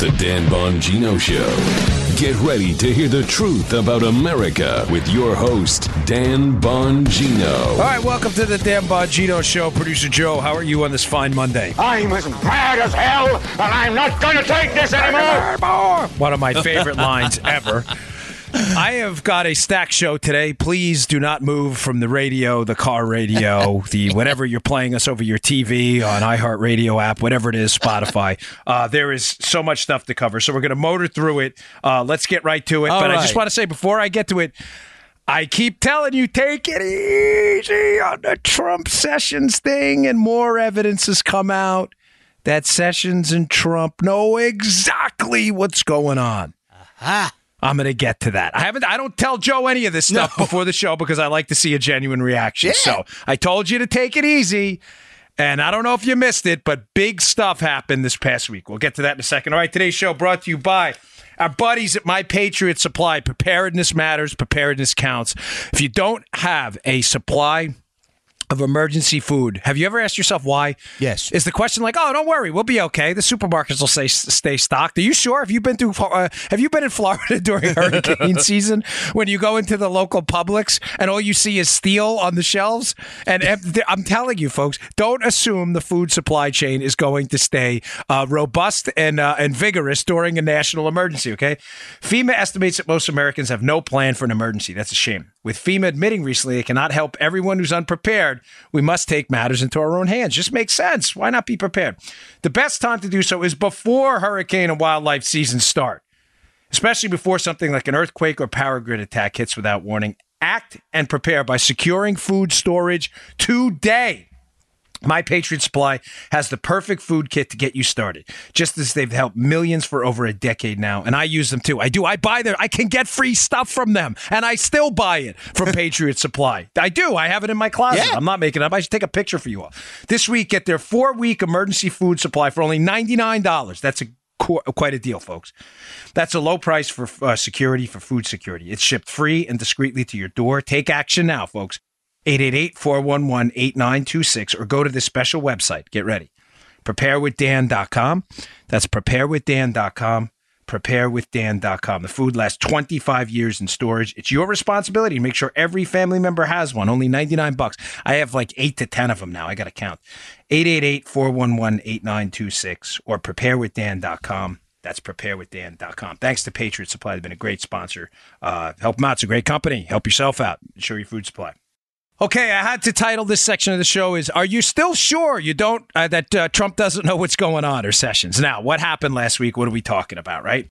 The Dan Bongino Show. Get ready to hear the truth about America with your host, Dan Bongino. All right, welcome to the Dan Bongino Show. Producer Joe, how are you on this fine Monday? I'm as mad as hell, and I'm not going to take this anymore. One of my favorite lines ever. I have got a stack show today. Please do not move from the radio, the car radio, the whatever you're playing us over your TV on iHeartRadio app, whatever it is, Spotify. Uh, there is so much stuff to cover, so we're going to motor through it. Uh, let's get right to it. All but I just want to say before I get to it. I keep telling you, take it easy on the Trump Sessions thing, and more evidence has come out that Sessions and Trump know exactly what's going on. I'm going to get to that. I haven't. I don't tell Joe any of this stuff before the show because I like to see a genuine reaction. So I told you to take it easy. And I don't know if you missed it, but big stuff happened this past week. We'll get to that in a second. All right, today's show brought to you by our buddies at My Patriot Supply. Preparedness matters, preparedness counts. If you don't have a supply of emergency food, have you ever asked yourself why? Yes. Is the question like, oh, don't worry, we'll be okay. The supermarkets will say stay stocked. Are you sure? Have you been through? Uh, have you been in Florida during hurricane season when you go into the local Publix and all you see is steel on the shelves? And I'm telling you, folks, don't assume the food supply chain is going to stay uh, robust and uh, and vigorous during a national emergency. Okay, FEMA estimates that most Americans have no plan for an emergency. That's a shame. With FEMA admitting recently it cannot help everyone who's unprepared, we must take matters into our own hands. Just makes sense. Why not be prepared? The best time to do so is before hurricane and wildlife seasons start, especially before something like an earthquake or power grid attack hits without warning. Act and prepare by securing food storage today. My Patriot Supply has the perfect food kit to get you started, just as they've helped millions for over a decade now. And I use them too. I do. I buy their, I can get free stuff from them, and I still buy it from Patriot Supply. I do. I have it in my closet. Yeah. I'm not making it up. I should take a picture for you all. This week, get their four week emergency food supply for only $99. That's a quite a deal, folks. That's a low price for uh, security, for food security. It's shipped free and discreetly to your door. Take action now, folks. 888-411-8926 or go to this special website. Get ready. Preparewithdan.com. That's preparewithdan.com. Preparewithdan.com. The food lasts 25 years in storage. It's your responsibility to make sure every family member has one. Only 99 bucks. I have like 8 to 10 of them now. I got to count. 888-411-8926 or preparewithdan.com. That's preparewithdan.com. Thanks to Patriot Supply. They've been a great sponsor. Uh, help them out. It's a great company. Help yourself out. Ensure your food supply. Okay, I had to title this section of the show is Are you still sure you don't uh, that uh, Trump doesn't know what's going on or sessions? Now, what happened last week? What are we talking about, right?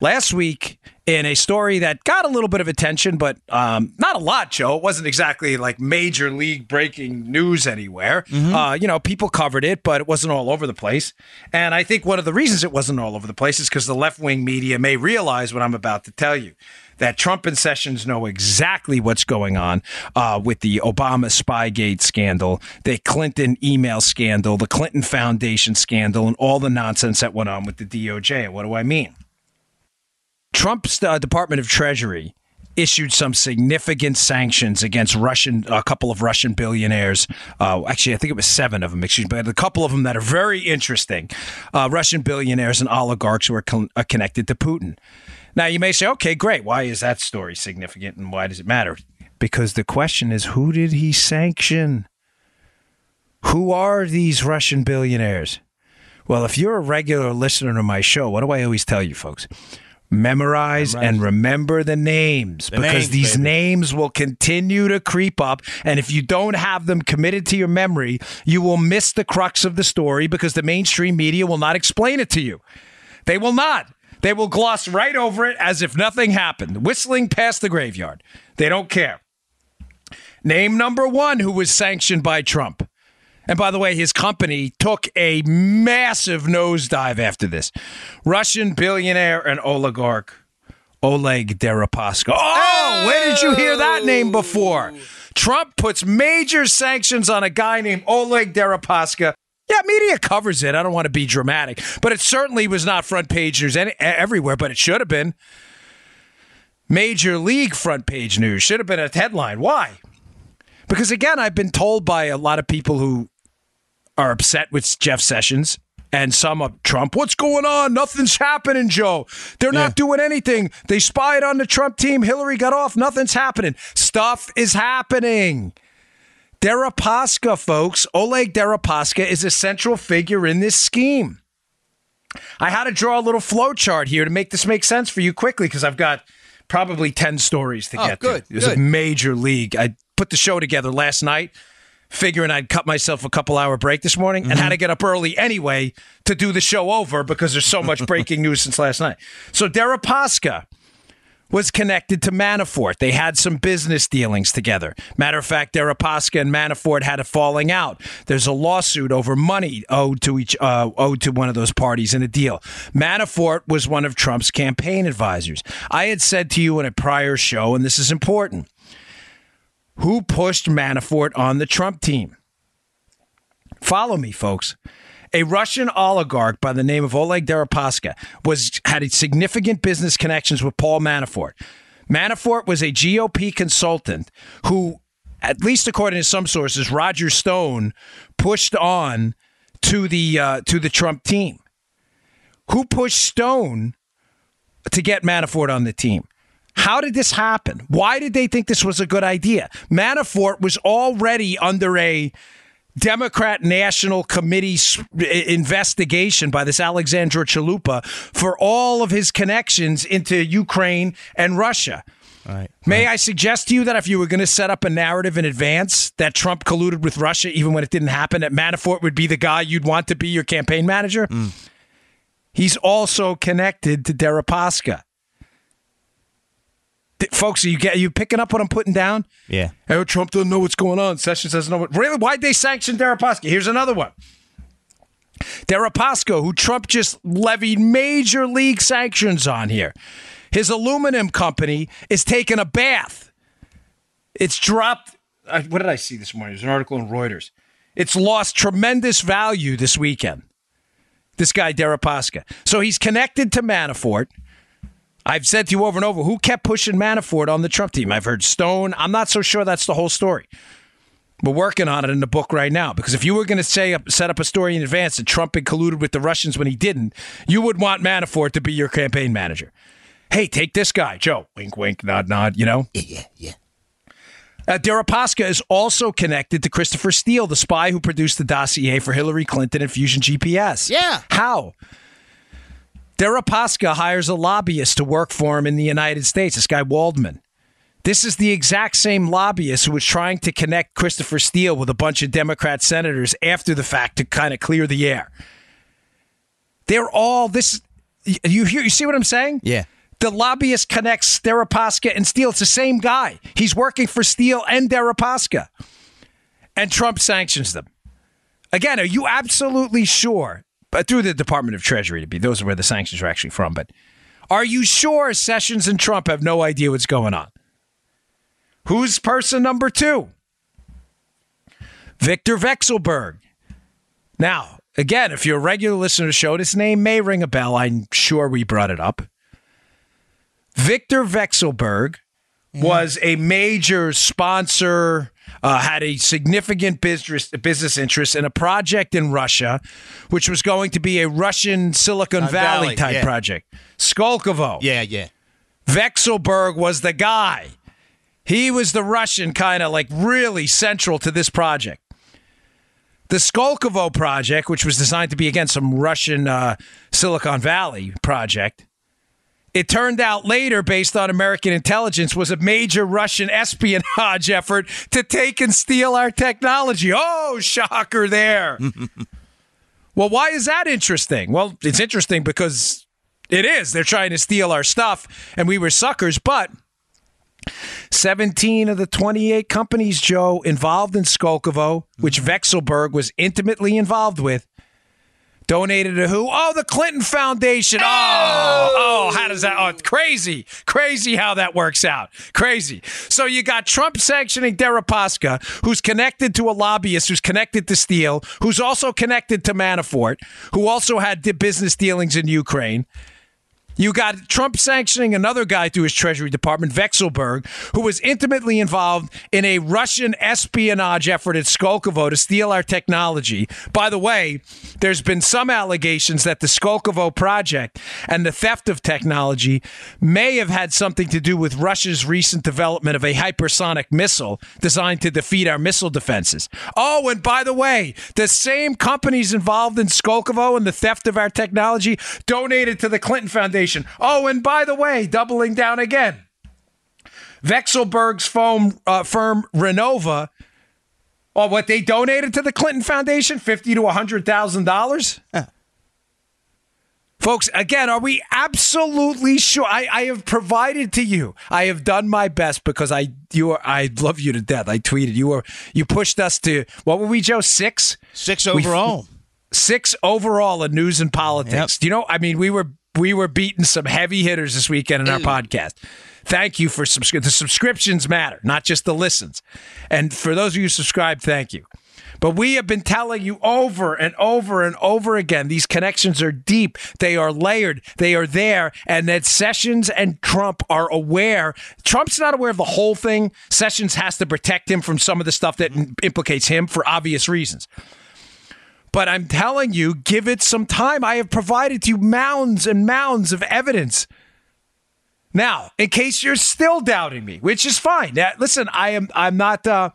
Last week, in a story that got a little bit of attention, but um, not a lot, Joe. It wasn't exactly like major league breaking news anywhere. Uh, you know, people covered it, but it wasn't all over the place. And I think one of the reasons it wasn't all over the place is because the left wing media may realize what I'm about to tell you that Trump and Sessions know exactly what's going on uh, with the Obama Spygate scandal, the Clinton email scandal, the Clinton Foundation scandal, and all the nonsense that went on with the DOJ. What do I mean? Trump's uh, Department of Treasury issued some significant sanctions against Russian, a couple of Russian billionaires. Uh, actually, I think it was seven of them, excuse me, but a couple of them that are very interesting. Uh, Russian billionaires and oligarchs who are con- uh, connected to Putin. Now, you may say, okay, great. Why is that story significant and why does it matter? Because the question is, who did he sanction? Who are these Russian billionaires? Well, if you're a regular listener to my show, what do I always tell you, folks? Memorize, and remember the names because names, these baby. names will continue to creep up. And if you don't have them committed to your memory, you will miss the crux of the story because the mainstream media will not explain it to you. They will not. They will gloss right over it as if nothing happened, whistling past the graveyard. They don't care. Name number one who was sanctioned by Trump. And by the way, his company took a massive nosedive after this. Russian billionaire and oligarch Oleg Deripaska. Oh, where did you hear that name before? Trump puts major sanctions on a guy named Oleg Deripaska. Yeah, media covers it. I don't want to be dramatic, but it certainly was not front page news any, everywhere, but it should have been. Major League front page news should have been a headline. Why? Because again, I've been told by a lot of people who are upset with Jeff Sessions and some of Trump. What's going on? Nothing's happening, Joe. They're Yeah. not doing anything. They spied on the Trump team. Hillary got off. Nothing's happening. Stuff is happening. Deripaska, folks, Oleg Deripaska is a central figure in this scheme. I had to draw a little flow chart here to make this make sense for you quickly because I've got probably 10 stories to Oh, get good, to. It was a major league. I put the show together last night, figuring I'd cut myself a couple hour break this morning and Mm-hmm. had to get up early anyway to do the show over because there's so much breaking news since last night. So Deripaska was connected to Manafort. They had some business dealings together. Matter of fact, Deripaska and Manafort had a falling out. There's a lawsuit over money owed to each uh, owed to one of those parties in a deal. Manafort was one of Trump's campaign advisors. I had said to you in a prior show, and this is important. Who pushed Manafort on the Trump team? Follow me, folks. A Russian oligarch by the name of Oleg Deripaska was had significant business connections with Paul Manafort. Manafort was a GOP consultant who, at least according to some sources, Roger Stone pushed on to the uh, to the Trump team. Who pushed Stone to get Manafort on the team? How did this happen? Why did they think this was a good idea? Manafort was already under a Democrat National Committee investigation by this Alexandra Chalupa for all of his connections into Ukraine and Russia. Right. May I suggest to you that if you were going to set up a narrative in advance that Trump colluded with Russia, even when it didn't happen, that Manafort would be the guy you'd want to be your campaign manager? Mm. He's also connected to Deripaska. Folks, are you get are you picking up what I'm putting down? Yeah. Oh, Trump doesn't know what's going on. Sessions doesn't know what. Really? Why'd they sanction Deripaska? Here's another one. Deripaska, who Trump just levied major league sanctions on here. His aluminum company is taking a bath. It's dropped. Uh, what did I see this morning? There's an article in Reuters. It's lost tremendous value this weekend. This guy, Deripaska. So he's connected to Manafort. I've said to you over and over who kept pushing Manafort on the Trump team. I've heard Stone. I'm not so sure that's the whole story. We're working on it in the book right now because if you were going to say set up a story in advance that Trump had colluded with the Russians when he didn't, you would want Manafort to be your campaign manager. Hey, take this guy, Joe. Wink, wink, nod, nod. You know. Yeah, yeah, yeah. Uh, Deripaska is also connected to Christopher Steele, the spy who produced the dossier for Hillary Clinton and Fusion GPS. Yeah. How? Deripaska hires a lobbyist to work for him in the United States, this guy Waldman. This is the exact same lobbyist who was trying to connect Christopher Steele with a bunch of Democrat senators after the fact to kind of clear the air. They're all this. You hear? You see what I'm saying? Yeah. The lobbyist connects Deripaska and Steele. It's the same guy. He's working for Steele and Deripaska. And Trump sanctions them. Again, are you absolutely sure? But through the Department of Treasury to be, those are where the sanctions are actually from. But are you sure Sessions and Trump have no idea what's going on? Who's person number two? Victor Vekselberg. Now, again, if you're a regular listener to the show, this name may ring a bell. I'm sure we brought it up. Victor Vekselberg mm-hmm. was a major sponsor, uh, had a significant business business interest in a project in Russia, which was going to be a Russian Silicon Uh, Valley, Valley, type yeah. project. Skolkovo. Yeah, yeah. Vekselberg was the guy. He was the Russian kind of like really central to this project. The Skolkovo project, which was designed to be again some Russian uh, Silicon Valley project, it turned out later, based on American intelligence, was a major Russian espionage effort to take and steal our technology. Oh, shocker there. well, why is that interesting? Well, it's interesting because it is. They're trying to steal our stuff, and we were suckers, but 17 of the 28 companies, Joe, involved in Skolkovo, which mm-hmm. Vekselberg was intimately involved with, donated to who? Oh, the Clinton Foundation. Oh, oh, oh, how does that? Oh, crazy. Crazy how that works out. Crazy. So you got Trump sanctioning Deripaska, who's connected to a lobbyist, who's connected to Steele, who's also connected to Manafort, who also had business dealings in Ukraine. You got Trump sanctioning another guy through his Treasury Department, Vekselberg, who was intimately involved in a Russian espionage effort at Skolkovo to steal our technology. By the way, there's been some allegations that the Skolkovo project and the theft of technology may have had something to do with Russia's recent development of a hypersonic missile designed to defeat our missile defenses. Oh, and by the way, the same companies involved in Skolkovo and the theft of our technology donated to the Clinton Foundation Oh, and by the way, doubling down again, Vekselberg's foam, uh, firm Renova. Oh, what they donated to the Clinton Foundation, fifty to hundred thousand dollars. Folks, again, are we absolutely sure? I, I have provided to you. I have done my best because I you are I love you to death. I tweeted you were you pushed us to what were we, Joe? Six, six overall, we, six overall in news and politics. Yep. Do you know? I mean, we were we were beating some heavy hitters this weekend in our mm. podcast. Thank you for subscribing. The subscriptions matter, not just the listens. And for those of you who subscribe, thank you. But we have been telling you over and over and over again these connections are deep, they are layered, they are there, and that Sessions and Trump are aware. Trump's not aware of the whole thing. Sessions has to protect him from some of the stuff that mm-hmm. implicates him for obvious reasons. But I'm telling you, give it some time. I have provided to you mounds and mounds of evidence. Now, in case you're still doubting me, which is fine. Now, listen, I am I'm not uh,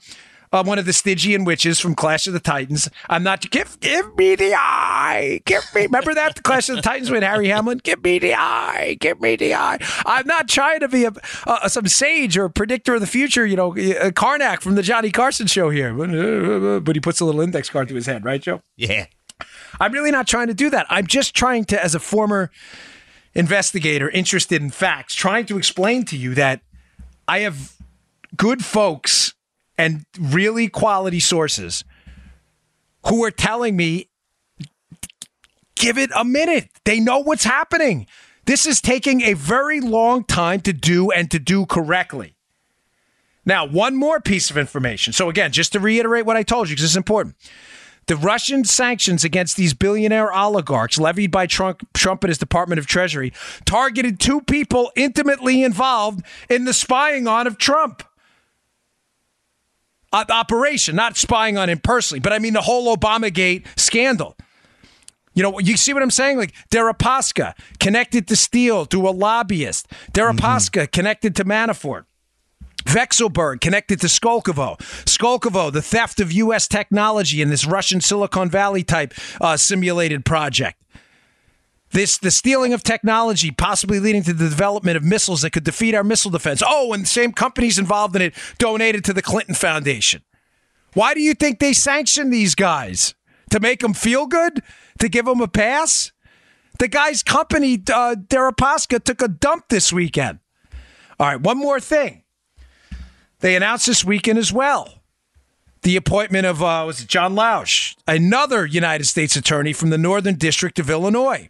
uh, one of the Stygian witches from Clash of the Titans. I'm not give give me the eye, give me. Remember that the Clash of the Titans with Harry Hamlin? Give me the eye, give me the eye. I'm not trying to be a, uh, some sage or predictor of the future. You know, uh, Carnac from the Johnny Carson show here, but he puts a little index card to his head, right, Joe? Yeah. I'm really not trying to do that. I'm just trying to, as a former investigator interested in facts, trying to explain to you that I have good folks and really quality sources who are telling me give it a minute. They know what's happening. This is taking a very long time to do and to do correctly. Now, one more piece of information. So, again, just to reiterate what I told you, because it's important. The Russian sanctions against these billionaire oligarchs levied by Trump, Trump and his Department of Treasury targeted two people intimately involved in the spying on of Trump operation, not spying on him personally, but I mean the whole Obamagate scandal. You know, you see what I'm saying? Like Deripaska connected to Steele to a lobbyist. Deripaska mm-hmm. connected to Manafort. Vekselberg connected to Skolkovo. Skolkovo, the theft of U.S. technology in this Russian Silicon Valley type uh, simulated project. This the stealing of technology, possibly leading to the development of missiles that could defeat our missile defense. Oh, and the same companies involved in it donated to the Clinton Foundation. Why do you think they sanction these guys? To make them feel good? To give them a pass? The guy's company, uh, Deripaska, took a dump this weekend. All right, one more thing. They announced this weekend as well the appointment of uh, was it John Lausch, another United States attorney from the Northern District of Illinois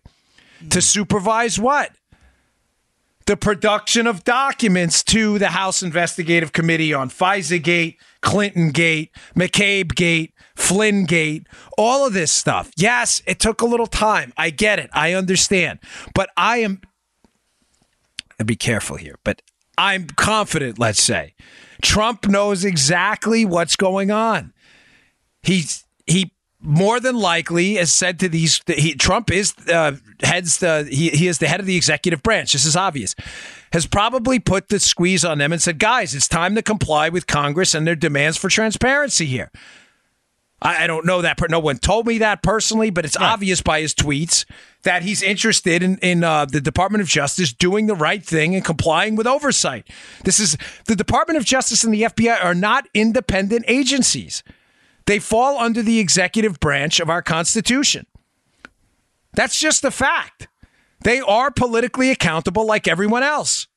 to supervise what? The production of documents to the House Investigative Committee on FISA Gate, Clinton Gate, McCabe Gate, Flynn Gate, all of this stuff. Yes, it took a little time. I get it. I understand. But I am, I'll be careful here, but I'm confident, let's say. Trump knows exactly what's going on. He's, he more than likely has said to these he, Trump is uh, heads the he, he is the head of the executive branch. This is obvious. Has probably put the squeeze on them and said, guys, it's time to comply with Congress and their demands for transparency here. I, I don't know that. No one told me that personally, but it's right. obvious by his tweets that he's interested in, in uh, the Department of Justice doing the right thing and complying with oversight. This is the Department of Justice and the FBI are not independent agencies. They fall under the executive branch of our Constitution. That's just a fact. They are politically accountable like everyone else.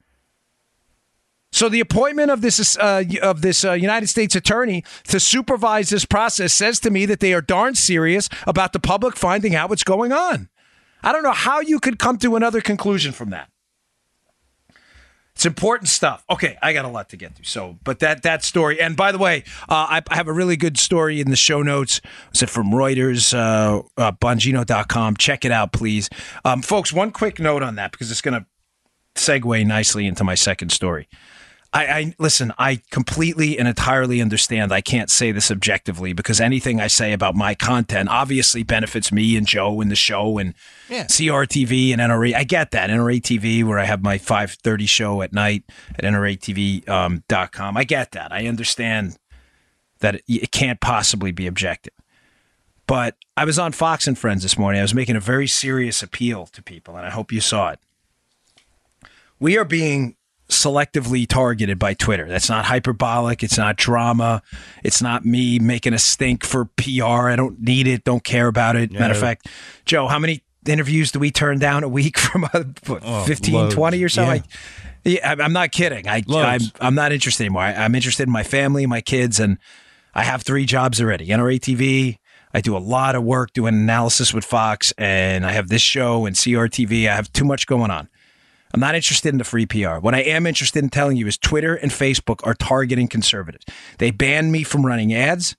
So the appointment of this uh, of this uh, United States attorney to supervise this process says to me that they are darn serious about the public finding out what's going on. I don't know how you could come to another conclusion from that. It's important stuff. Okay, I got a lot to get to. So, but that that story. And by the way, uh, I, I have a really good story in the show notes. Is it from Reuters, uh, uh, Bongino.com? Check it out, please, um, folks. One quick note on that because it's going to segue nicely into my second story. I, I, listen. I completely and entirely understand. I can't say this objectively because anything I say about my content obviously benefits me and Joe and the show and Yeah. CRTV and NRA. I get that NRA TV where I have my five thirty show at night at NRATV um, dot com. I get that. I understand that it, it can't possibly be objective. But I was on Fox and Friends this morning. I was making a very serious appeal to people, and I hope you saw it. We are being selectively targeted by Twitter. That's not hyperbolic. It's not drama. It's not me making a stink for PR. I don't need it. Don't care about it. Matter of fact, Joe, how many interviews do we turn down a week from uh, what, 15, loads. 20 or so? Yeah. I, yeah, I'm- I'm not kidding. I, I'm, I'm not interested anymore. I, I'm interested in my family, my kids, and I have three jobs already. NRA TV. I do a lot of work doing analysis with Fox, and I have this show and CRTV. I have too much going on. I'm not interested in the free PR. What I am interested in telling you is Twitter and Facebook are targeting conservatives. They banned me from running ads.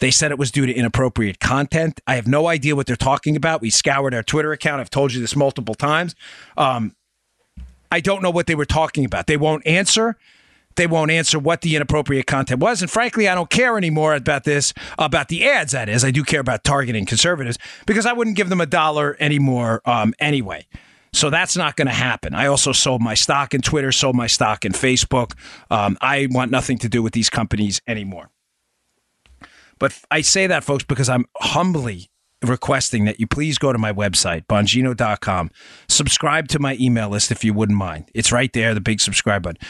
They said it was due to inappropriate content. I have no idea what they're talking about. We scoured our Twitter account. I've told you this multiple times. Um, I don't know what they were talking about. They won't answer. They won't answer what the inappropriate content was. And frankly, I don't care anymore about this, about the ads, that is. I do care about targeting conservatives because I wouldn't give them a dollar anymore um, anyway. So that's not going to happen. I also sold my stock in Twitter, sold my stock in Facebook. Um, I want nothing to do with these companies anymore. But I say that, folks, because I'm humbly requesting that you please go to my website, bongino.com. Subscribe to my email list if you wouldn't mind. It's right there, the big subscribe button.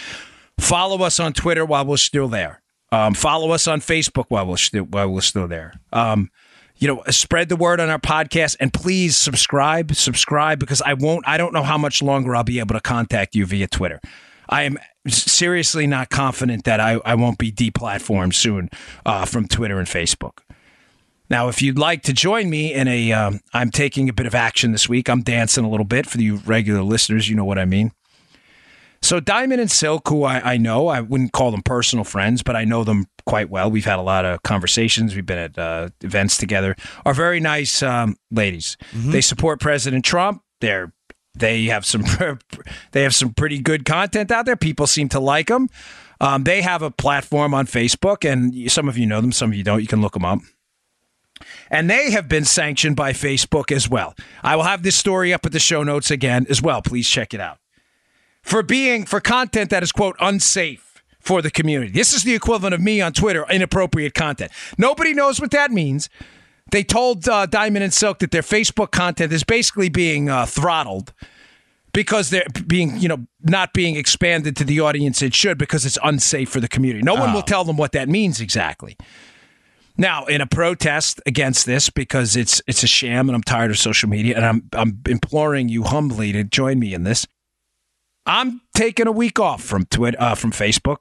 Follow us on Twitter while we're still there. Um, follow us on Facebook while we're still while we're still there. Um, you know, spread the word on our podcast and please subscribe, subscribe because I won't. I don't know how much longer I'll be able to contact you via Twitter. I am seriously not confident that I, I won't be deplatformed soon uh, from Twitter and Facebook. Now, if you'd like to join me in a, um, I'm taking a bit of action this week. I'm dancing a little bit for you regular listeners. You know what I mean. So Diamond and Silk, who I, I know, I wouldn't call them personal friends, but I know them quite well. We've had a lot of conversations. We've been at uh, events together. Are very nice um, ladies. They support President Trump. They're they have some they have some pretty good content out there. People seem to like them. Um, they have a platform on Facebook, and some of you know them, some of you don't. You can look them up and they have been sanctioned by Facebook as well. I will have this story up at the show notes again as well. Please check it out. For being for content that is quote unsafe for the community. This is the equivalent of me on Twitter inappropriate content. Nobody knows what that means. They told uh, Diamond and Silk that their Facebook content is basically being uh, throttled because they're being, you know, not being expanded to the audience it should because it's unsafe for the community. No one will tell them what that means exactly. Now, in a protest against this, because it's it's a sham, and I'm tired of social media, and I'm I'm imploring you humbly to join me in this. I'm taking a week off from Twitter, uh, from Facebook.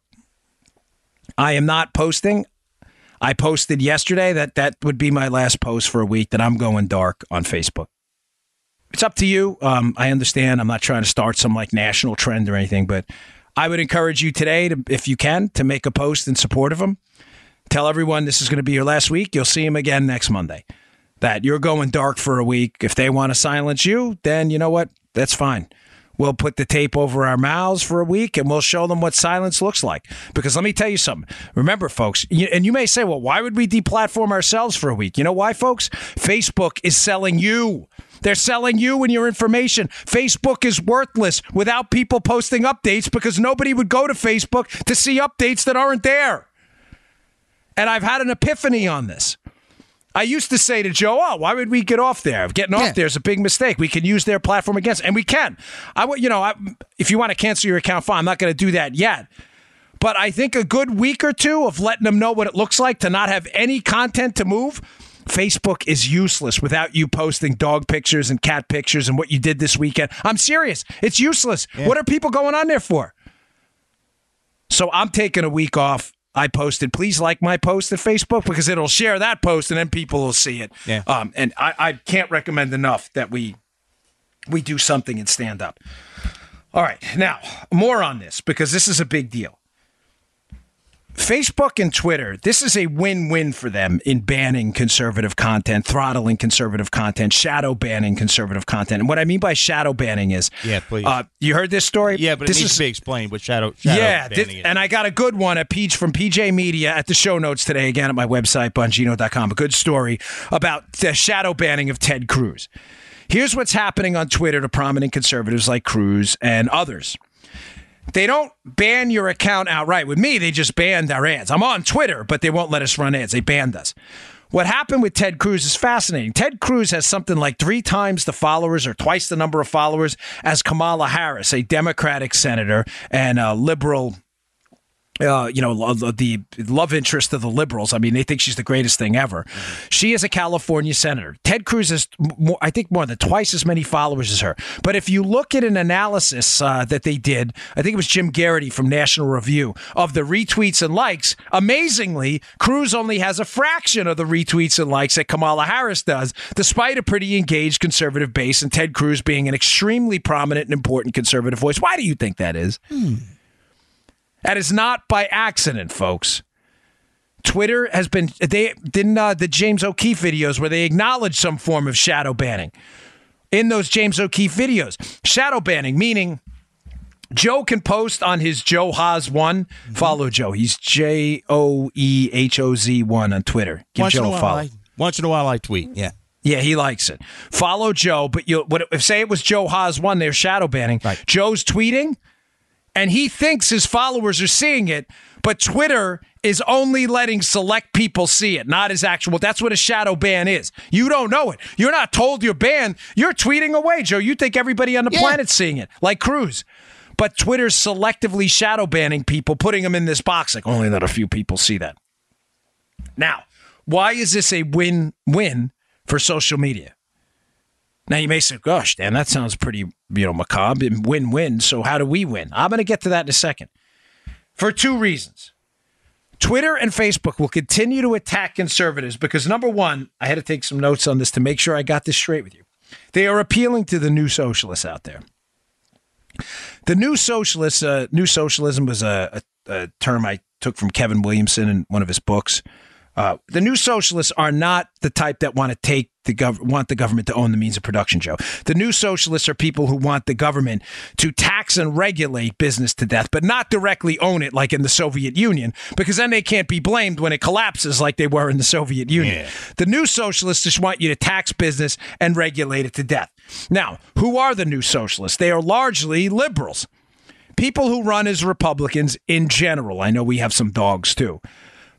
I am not posting. I posted yesterday that that would be my last post for a week. That I'm going dark on Facebook. It's up to you. Um, I understand. I'm not trying to start some like national trend or anything, but I would encourage you today to, if you can, to make a post in support of them. Tell everyone this is going to be your last week. You'll see them again next Monday. That you're going dark for a week. If they want to silence you, then you know what? That's fine. We'll put the tape over our mouths for a week and we'll show them what silence looks like. Because let me tell you something. Remember, folks, and you may say, well, why would we deplatform ourselves for a week? You know why, folks? Facebook is selling you. They're selling you and your information. Facebook is worthless without people posting updates because nobody would go to Facebook to see updates that aren't there. And I've had an epiphany on this. I used to say to Joe, "Oh, why would we get off there? Getting off Yeah. there is a big mistake. We can use their platform against, and we can. I, would- you know, I, if you want to cancel your account, fine. I'm not going to do that yet. But I think a good week or two of letting them know what it looks like to not have any content to move. Facebook is useless without you posting dog pictures and cat pictures and what you did this weekend. I'm serious. It's useless. What are people going on there for? So I'm taking a week off. I posted, please like my post at Facebook because it'll share that post and then people will see it. Yeah. Um, and I, I can't recommend enough that we we do something and stand up. All right, now more on this because this is a big deal. Facebook and Twitter, this is a win win for them in banning conservative content, throttling conservative content, shadow banning conservative content. And what I mean by shadow banning is. Yeah, please. Uh, you heard this story? Yeah, but this it needs is, to be explained what shadow. shadow yeah, this- and I got a good one at Peach from PJ Media at the show notes today, again at my website, bongino.com. A good story about the shadow banning of Ted Cruz. Here's what's happening on Twitter to prominent conservatives like Cruz and others. They don't ban your account outright. With me, they just banned our ads. I'm on Twitter, but they won't let us run ads. They banned us. What happened with Ted Cruz is fascinating. Ted Cruz has something like three times the followers or twice the number of followers as Kamala Harris, a Democratic senator and a liberal uh, you know, the love interest of the liberals. I mean, they think she's the greatest thing ever. She is a California senator. Ted Cruz has, more, I think, more than twice as many followers as her. But if you look at an analysis uh, that they did, I think it was Jim Geraghty from National Review of the retweets and likes. Amazingly, Cruz only has a fraction of the retweets and likes that Kamala Harris does, despite a pretty engaged conservative base and Ted Cruz being an extremely prominent and important conservative voice. Why do you think that is? That is not by accident, folks. Twitter has been they didn't uh, the James O'Keefe videos where they acknowledged some form of shadow banning in those James O'Keefe videos. Shadow banning meaning Joe can post on his Joe Haas one. Follow Joe. He's J O E H O Z one on Twitter. Give once Joe a while, follow. I, once in a while I tweet. Yeah. Yeah, he likes it. Follow Joe, but you what if say it was Joe Haas one, they're shadow banning. Right. Joe's tweeting, and he thinks his followers are seeing it, but Twitter is only letting select people see it, not his actual. That's what a shadow ban is. You don't know it. You're not told you're banned. You're tweeting away, Joe. You think everybody on the Yeah. planet's seeing it, like Cruz. But Twitter's selectively shadow banning people, putting them in this box. Like only let a few people see that. Now, why is this a win-win for social media? Now you may say, "Gosh, Dan, that sounds pretty, you know, macabre win-win." So how do we win? I'm going to get to that in a second. For two reasons. Twitter and Facebook will continue to attack conservatives because number 1, I had to take some notes on this to make sure I got this straight with you. They are appealing to the new socialists out there. The new socialists, uh, new socialism was a, a, a term I took from Kevin Williamson in one of his books. Uh, the new socialists are not the type that want to take the gov- want the government to own the means of production, Joe. The new socialists are people who want the government to tax and regulate business to death, but not directly own it like in the Soviet Union, because then they can't be blamed when it collapses like they were in the Soviet Union. Yeah. The new socialists just want you to tax business and regulate it to death. Now, who are the new socialists? They are largely liberals people who run as Republicans in general, I know we have some dogs too,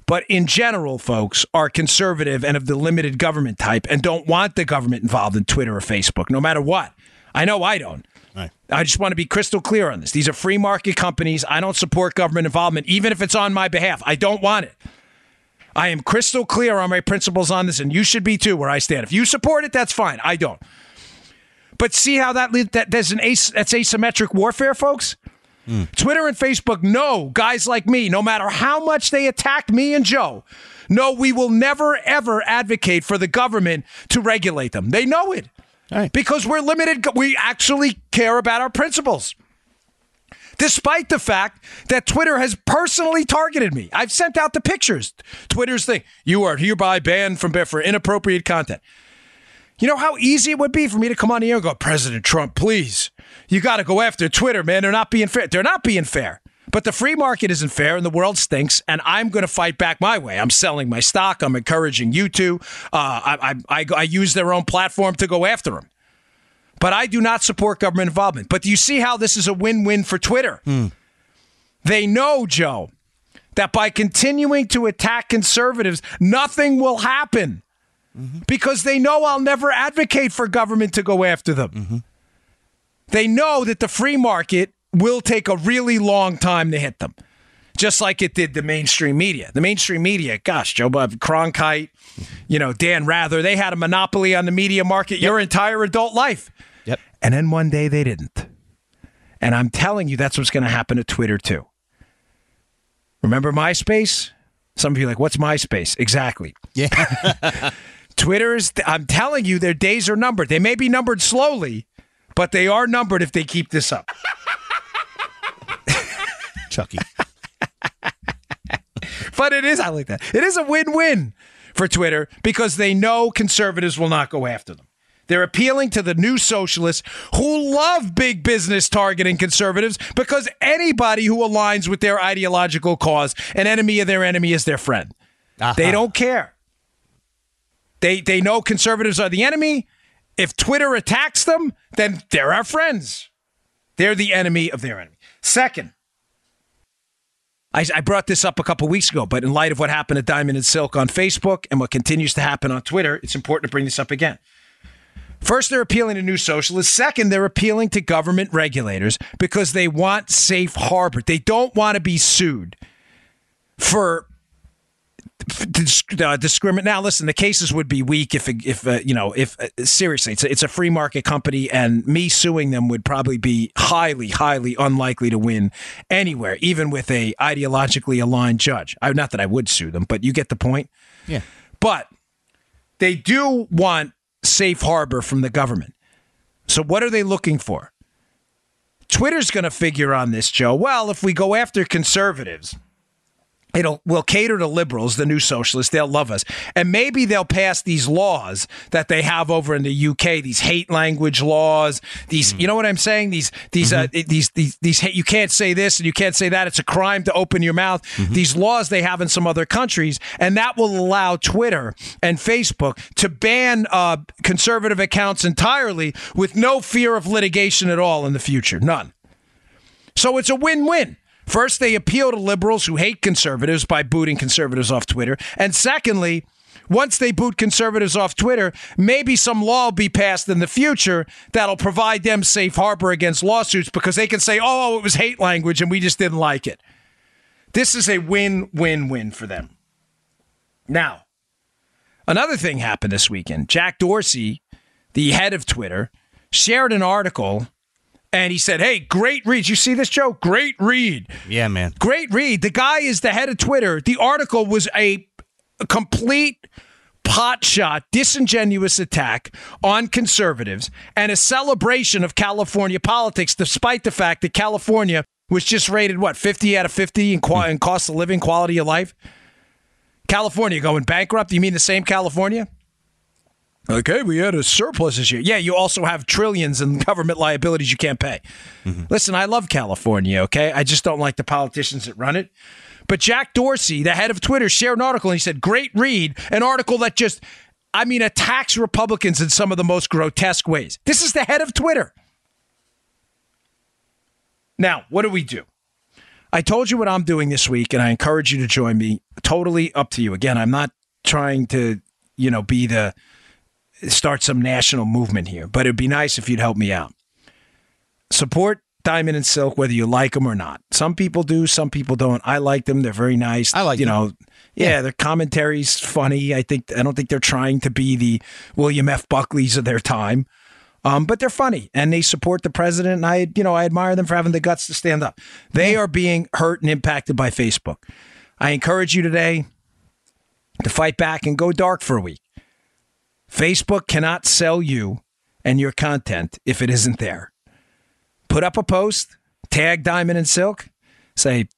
but in general, folks are conservative and of the limited government type and don't want the government involved in Twitter or Facebook, no matter what. I know I don't. Right. I just want to be crystal clear on this. These are free market companies. I don't support government involvement, even if it's on my behalf. I don't want it. I am crystal clear on my principles on this, and you should be too, where I stand. If you support it, that's fine. I don't. But see how that, lead- that there's an as, that's asymmetric warfare, folks. Twitter and Facebook know guys like me, no matter how much they attack me and Joe, no, we will never ever advocate for the government to regulate them. They know it Right. because we're limited. We actually care about our principles. Despite the fact that Twitter has personally targeted me, I've sent out the pictures. Twitter's thing: you are hereby banned from for inappropriate content. You know how easy it would be for me to come on here and go, President Trump, please, you got to go after Twitter, man. They're not being fair. They're not being fair. But the free market isn't fair and the world stinks, and I'm going to fight back my way. I'm selling my stock. I'm encouraging you to. Uh, I, I, I, I use their own platform to go after them. But I do not support government involvement. But do you see how this is a win win for Twitter? Hmm. They know, Joe, that by continuing to attack conservatives, nothing will happen mm-hmm. because they know I'll never advocate for government to go after them. Mm-hmm. They know that the free market will take a really long time to hit them, just like it did the mainstream media. The mainstream media, gosh, Joe Bob Cronkite, you know, Dan Rather, they had a monopoly on the media market your entire adult life. Yep. And then one day they didn't. And I'm telling you, that's what's going to happen to Twitter too. Remember MySpace? Some of you are like, what's MySpace? Exactly. Yeah. Twitter is, I'm telling you, their days are numbered. They may be numbered slowly, but they are numbered if they keep this up. Chucky. But it is, I like that. It is a win win for Twitter because they know conservatives will not go after them. They're appealing to the new socialists who love big business targeting conservatives because anybody who aligns with their ideological cause, an enemy of their enemy is their friend. Uh-huh. They don't care. They they know conservatives are the enemy. If Twitter attacks them, then they're our friends. They're the enemy of their enemy. Second, I, I brought this up a couple weeks ago, but in light of what happened at Diamond and Silk on Facebook and what continues to happen on Twitter, it's important to bring this up again. First, they're appealing to new socialists. Second, they're appealing to government regulators because they want safe harbor. They don't want to be sued for uh, discriminate. Now, listen, the cases would be weak if, if uh, you know, if uh, seriously, it's a, it's a free market company, and me suing them would probably be highly, highly unlikely to win anywhere, even with a ideologically aligned judge. I, not that I would sue them, but you get the point. Yeah. But they do want safe harbor from the government. So, what are they looking for? Twitter's going to figure on this, Joe. Well, if we go after conservatives, it'll will cater to liberals, the new socialists. They'll love us, and maybe they'll pass these laws that they have over in the UK. These hate language laws. These, you know what I'm saying? These, these, uh, these, these, these. hate- You can't say this and you can't say that. It's a crime to open your mouth. These laws they have in some other countries, and that will allow Twitter and Facebook to ban uh, conservative accounts entirely with no fear of litigation at all in the future. None. So it's a win win. First, they appeal to liberals who hate conservatives by booting conservatives off Twitter. And secondly, once they boot conservatives off Twitter, maybe some law will be passed in the future that'll provide them safe harbor against lawsuits because they can say, oh, it was hate language and we just didn't like it. This is a win win win for them. Now, another thing happened this weekend. Jack Dorsey, the head of Twitter, shared an article and he said, Hey, great read. You see this, Joe? Great read. Yeah, man. Great read. The guy is the head of Twitter. The article was a, a complete pot shot, disingenuous attack on conservatives and a celebration of California politics, despite the fact that California was just rated, what, 50 out of 50 in, qua- hmm. in cost of living, quality of life? California going bankrupt? You mean the same California? Okay, we had a surplus this year. Yeah, you also have trillions in government liabilities you can't pay. Mm-hmm. Listen, I love California, okay? I just don't like the politicians that run it. But Jack Dorsey, the head of Twitter, shared an article and he said, Great read, an article that just, I mean, attacks Republicans in some of the most grotesque ways. This is the head of Twitter. Now, what do we do? I told you what I'm doing this week, and I encourage you to join me. Totally up to you. Again, I'm not trying to, you know, be the start some national movement here, but it'd be nice if you'd help me out. Support Diamond and Silk, whether you like them or not. Some people do, some people don't. I like them; they're very nice. I like you them. know. Yeah, their commentary's funny. I think I don't think they're trying to be the William F. Buckleys of their time, um, but they're funny and they support the president. And I, you know, I admire them for having the guts to stand up. They are being hurt and impacted by Facebook. I encourage you today to fight back and go dark for a week. Facebook cannot sell you and your content if it isn't there. Put up a post, tag Diamond and Silk, say,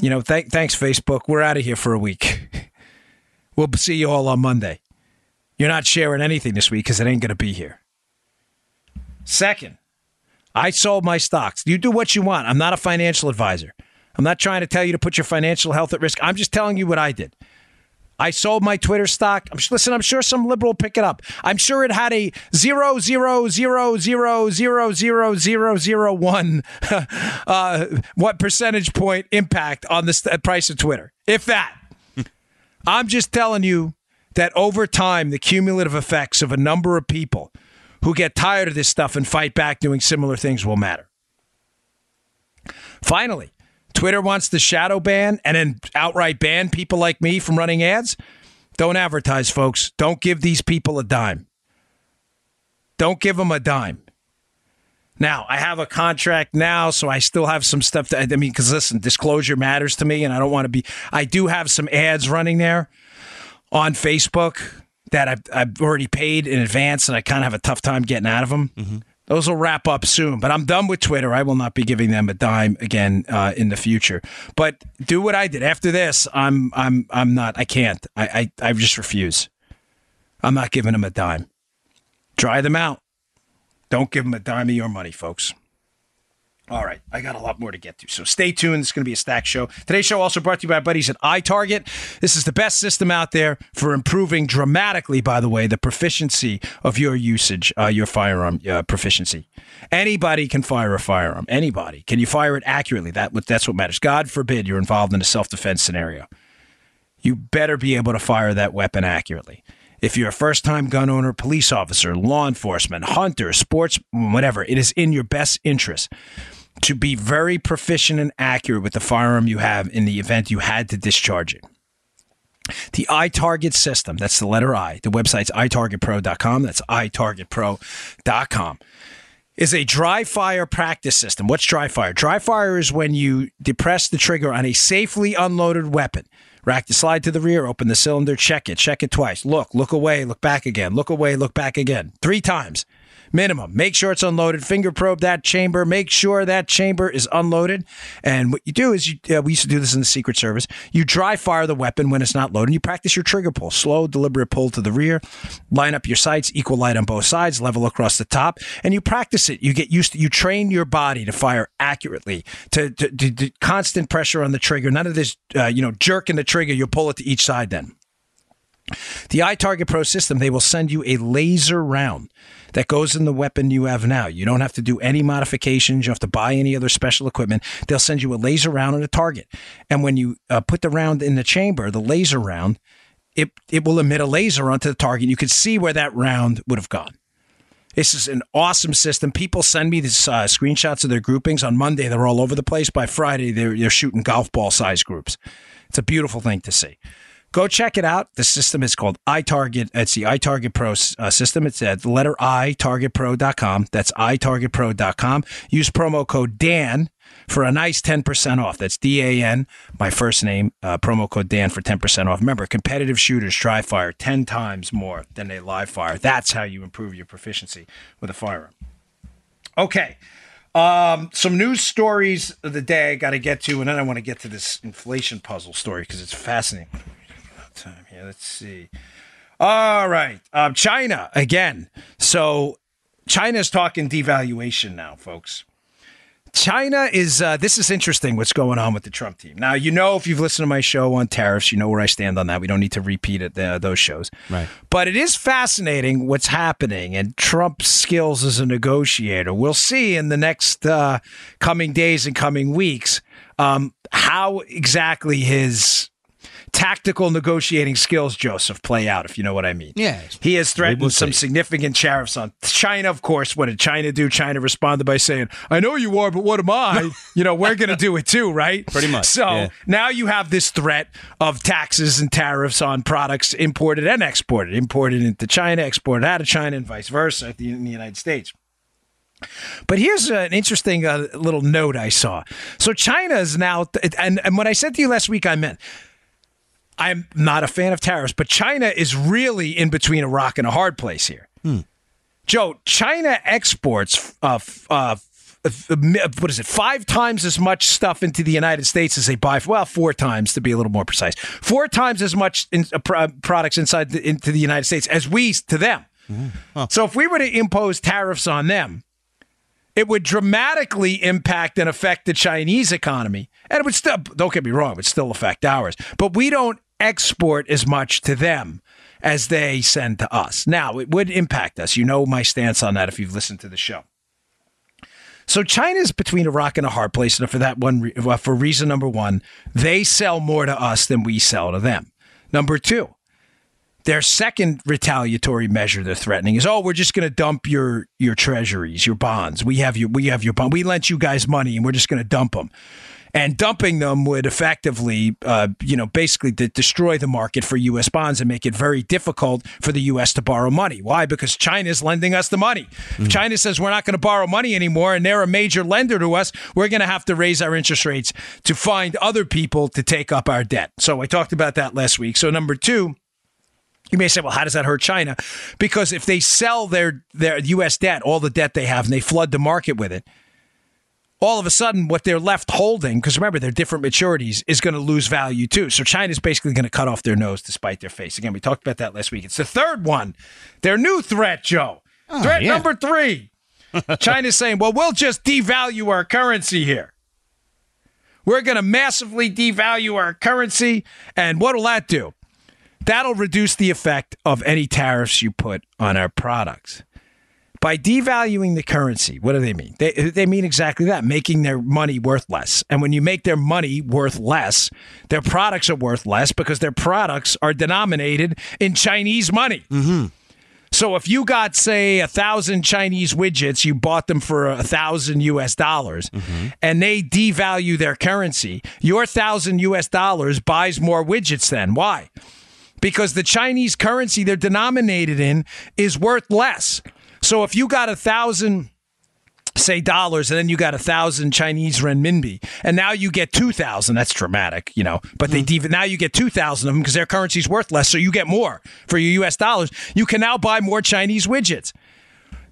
you know, th- thanks, Facebook. We're out of here for a week. we'll see you all on Monday. You're not sharing anything this week because it ain't going to be here. Second, I sold my stocks. You do what you want. I'm not a financial advisor. I'm not trying to tell you to put your financial health at risk. I'm just telling you what I did. I sold my Twitter stock. I'm listen. I'm sure some liberal pick it up. I'm sure it had a zero zero zero zero zero zero zero zero one uh, what percentage point impact on the st- price of Twitter, if that. I'm just telling you that over time, the cumulative effects of a number of people who get tired of this stuff and fight back doing similar things will matter. Finally, Twitter wants to shadow ban and then outright ban people like me from running ads. Don't advertise, folks. Don't give these people a dime. Don't give them a dime. Now, I have a contract now, so I still have some stuff I mean, because listen, disclosure matters to me, and I don't want to be. I do have some ads running there on Facebook that I've, I've already paid in advance, and I kind of have a tough time getting out of them. Mm-hmm. Those will wrap up soon, but I'm done with Twitter. I will not be giving them a dime again uh, in the future. But do what I did. After this, I'm I'm I'm not. I can't. I I, I just refuse. I'm not giving them a dime. Dry them out. Don't give them a dime of your money, folks. All right, I got a lot more to get to, so stay tuned. It's going to be a stack show. Today's show also brought to you by buddies at iTarget. This is the best system out there for improving dramatically, by the way, the proficiency of your usage, uh, your firearm uh, proficiency. Anybody can fire a firearm. Anybody. Can you fire it accurately? That that's what matters. God forbid you're involved in a self defense scenario. You better be able to fire that weapon accurately. If you're a first time gun owner, police officer, law enforcement, hunter, sports, whatever, it is in your best interest to be very proficient and accurate with the firearm you have in the event you had to discharge it. The iTarget system, that's the letter I, the website's itargetpro.com, that's itargetpro.com, is a dry fire practice system. What's dry fire? Dry fire is when you depress the trigger on a safely unloaded weapon. Rack the slide to the rear, open the cylinder, check it, check it twice. Look, look away, look back again, look away, look back again. Three times minimum. Make sure it's unloaded. Finger probe that chamber. Make sure that chamber is unloaded. And what you do is, you, uh, we used to do this in the Secret Service. You dry fire the weapon when it's not loaded. You practice your trigger pull, slow, deliberate pull to the rear. Line up your sights, equal light on both sides, level across the top, and you practice it. You get used to. You train your body to fire accurately, to, to, to, to constant pressure on the trigger. None of this, uh, you know, jerking the trigger. You pull it to each side then. The iTarget Pro system, they will send you a laser round that goes in the weapon you have now. You don't have to do any modifications. You don't have to buy any other special equipment. They'll send you a laser round and a target. And when you uh, put the round in the chamber, the laser round, it, it will emit a laser onto the target. You can see where that round would have gone. This is an awesome system. People send me these uh, screenshots of their groupings. On Monday, they're all over the place. By Friday, they're, they're shooting golf ball size groups. It's a beautiful thing to see. Go check it out. The system is called iTarget. It's the iTarget Pro uh, system. It's at the letter I, targetpro.com. That's itargetpro.com. Use promo code DAN for a nice 10% off. That's D A N, my first name, uh, promo code Dan for 10% off. Remember, competitive shooters dry fire 10 times more than they live fire. That's how you improve your proficiency with a firearm. Okay. Um, some news stories of the day I got to get to, and then I want to get to this inflation puzzle story because it's fascinating time here. Let's see. All right. Um, China again. So China's talking devaluation now, folks. China is, uh, this is interesting what's going on with the Trump team. Now, you know, if you've listened to my show on tariffs, you know where I stand on that. We don't need to repeat it, uh, those shows. Right. But it is fascinating what's happening and Trump's skills as a negotiator. We'll see in the next uh, coming days and coming weeks um, how exactly his tactical negotiating skills, Joseph, play out, if you know what I mean. Yeah. He has threatened will some significant tariffs on China, of course. What did China do? China responded by saying, I know you are, but what am I? you know, we're going to do it too, right? Pretty much, So yeah. now you have this threat of taxes and tariffs on products imported and exported, imported into China, exported out of China, and vice versa in the United States. But here's an interesting uh, little note I saw. So China is now, and, and what I said to you last week, I meant I'm not a fan of tariffs, but China is really in between a rock and a hard place here. Joe, China exports uh, uh, f- f- what is it? Five times as much stuff into the United States as they buy. Well, four times to be a little more precise. Four times as much in, uh, products inside the, into the United States as we to them. So if we were to impose tariffs on them, it would dramatically impact and affect the Chinese economy. And it would still, don't get me wrong, it would still affect ours. But we don't export as much to them as they send to us. Now, it would impact us. You know my stance on that if you've listened to the show. So China's between a rock and a hard place, and for that one, uh, for reason number one, they sell more to us than we sell to them. Number two, their second retaliatory measure they're threatening is, oh, we're just going to dump your your treasuries, your bonds. We have your we have your bond. We lent you guys money, and we're just going to dump them. And dumping them would effectively, uh, you know, basically de- destroy the market for U.S. bonds and make it very difficult for the U.S. to borrow money. Why? Because China is lending us the money. If China says we're not going to borrow money anymore, and they're a major lender to us, we're going to have to raise our interest rates to find other people to take up our debt. So I talked about that last week. So number two You may say, well, how does that hurt China? Because if they sell their, their U.S. debt, all the debt they have, and they flood the market with it, all of a sudden what they're left holding, because remember, they're different maturities, is going to lose value too. So China's basically going to cut off their nose despite their face. Again, we talked about that last week. It's the third one. Their new threat, Joe. Oh, threat yeah. number three. China's saying, well, we'll just devalue our currency here. We're going to massively devalue our currency. And what will that do? That'll reduce the effect of any tariffs you put on our products. By devaluing the currency, what do they mean? They, they mean exactly that, making their money worth less. And when you make their money worth less, their products are worth less because their products are denominated in Chinese money. Mm-hmm. So if you got, say, a thousand Chinese widgets, you bought them for a thousand US dollars, mm-hmm. and they devalue their currency, your thousand US dollars buys more widgets then. Why? Because the Chinese currency they're denominated in is worth less. So if you got a thousand say dollars and then you got a thousand Chinese renminbi and now you get two thousand. That's dramatic, you know. But they hmm. dev- now you get two thousand of them because their currency's worth less, so you get more for your U.S. dollars. You can now buy more Chinese widgets.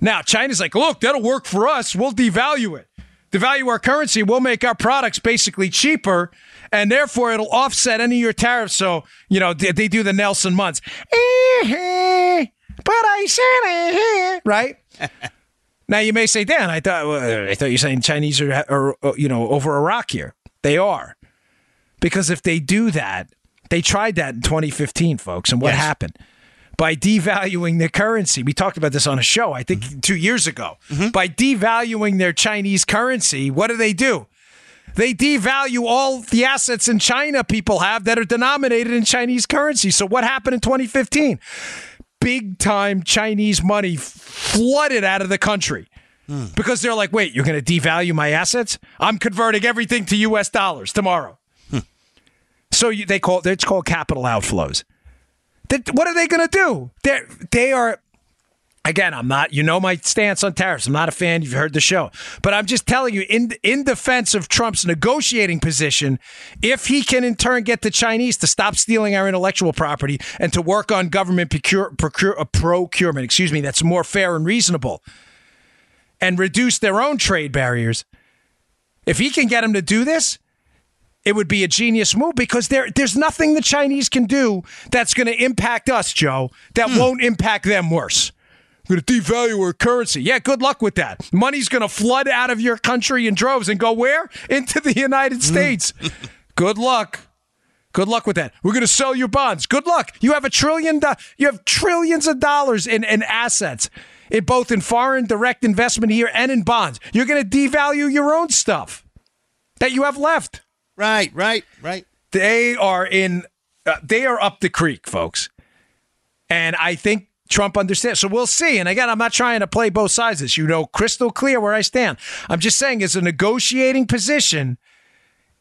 Now China's like, look, that'll work for us. We'll devalue it, devalue our currency. We'll make our products basically cheaper. And therefore, it'll offset any of your tariffs. So, you know, they, do the Nelson Muntz. "Eh-heh, But I said, eh-heh," right? Now you may say, Dan, I thought well, I thought you're saying Chinese are, are uh, you know over Iraq here. They are, because if they do that, they tried that in 2015, folks, and what Yes. happened? By devaluing the currency, we talked about this on a show, I think two years ago. By devaluing their Chinese currency, what do they do? They devalue all the assets in China people have that are denominated in Chinese currency. So what happened in 2015? Big time Chinese money flooded out of the country. Because they're like, wait, you're going to devalue my assets? I'm converting everything to US dollars tomorrow. So you, they call it's called capital outflows. What are they going to do? They they are again. I'm not. You know my stance on tariffs. I'm not a fan. You've heard the show, but I'm just telling you in in defense of Trump's negotiating position. If he can in turn get the Chinese to stop stealing our intellectual property and to work on government procure, procure, uh, procurement, excuse me, that's more fair and reasonable, and reduce their own trade barriers. If he can get them to do this, it would be a genius move because there there's nothing the Chinese can do that's going to impact us, Joe, that won't impact them worse. Going to devalue our currency. Yeah, good luck with that. Money's going to flood out of your country in droves and go where? Into the United States. good luck. Good luck with that. We're going to sell your bonds. Good luck. You have a trillion. Do- you have trillions of dollars in, in assets, in both in foreign direct investment here and in bonds. You're going to devalue your own stuff that you have left. Right, right, right. They are in. Uh, they are up the creek, folks, and I think Trump understands. So we'll see. And again, I'm not trying to play both sides. This you know crystal clear where I stand. I'm just saying, as a negotiating position,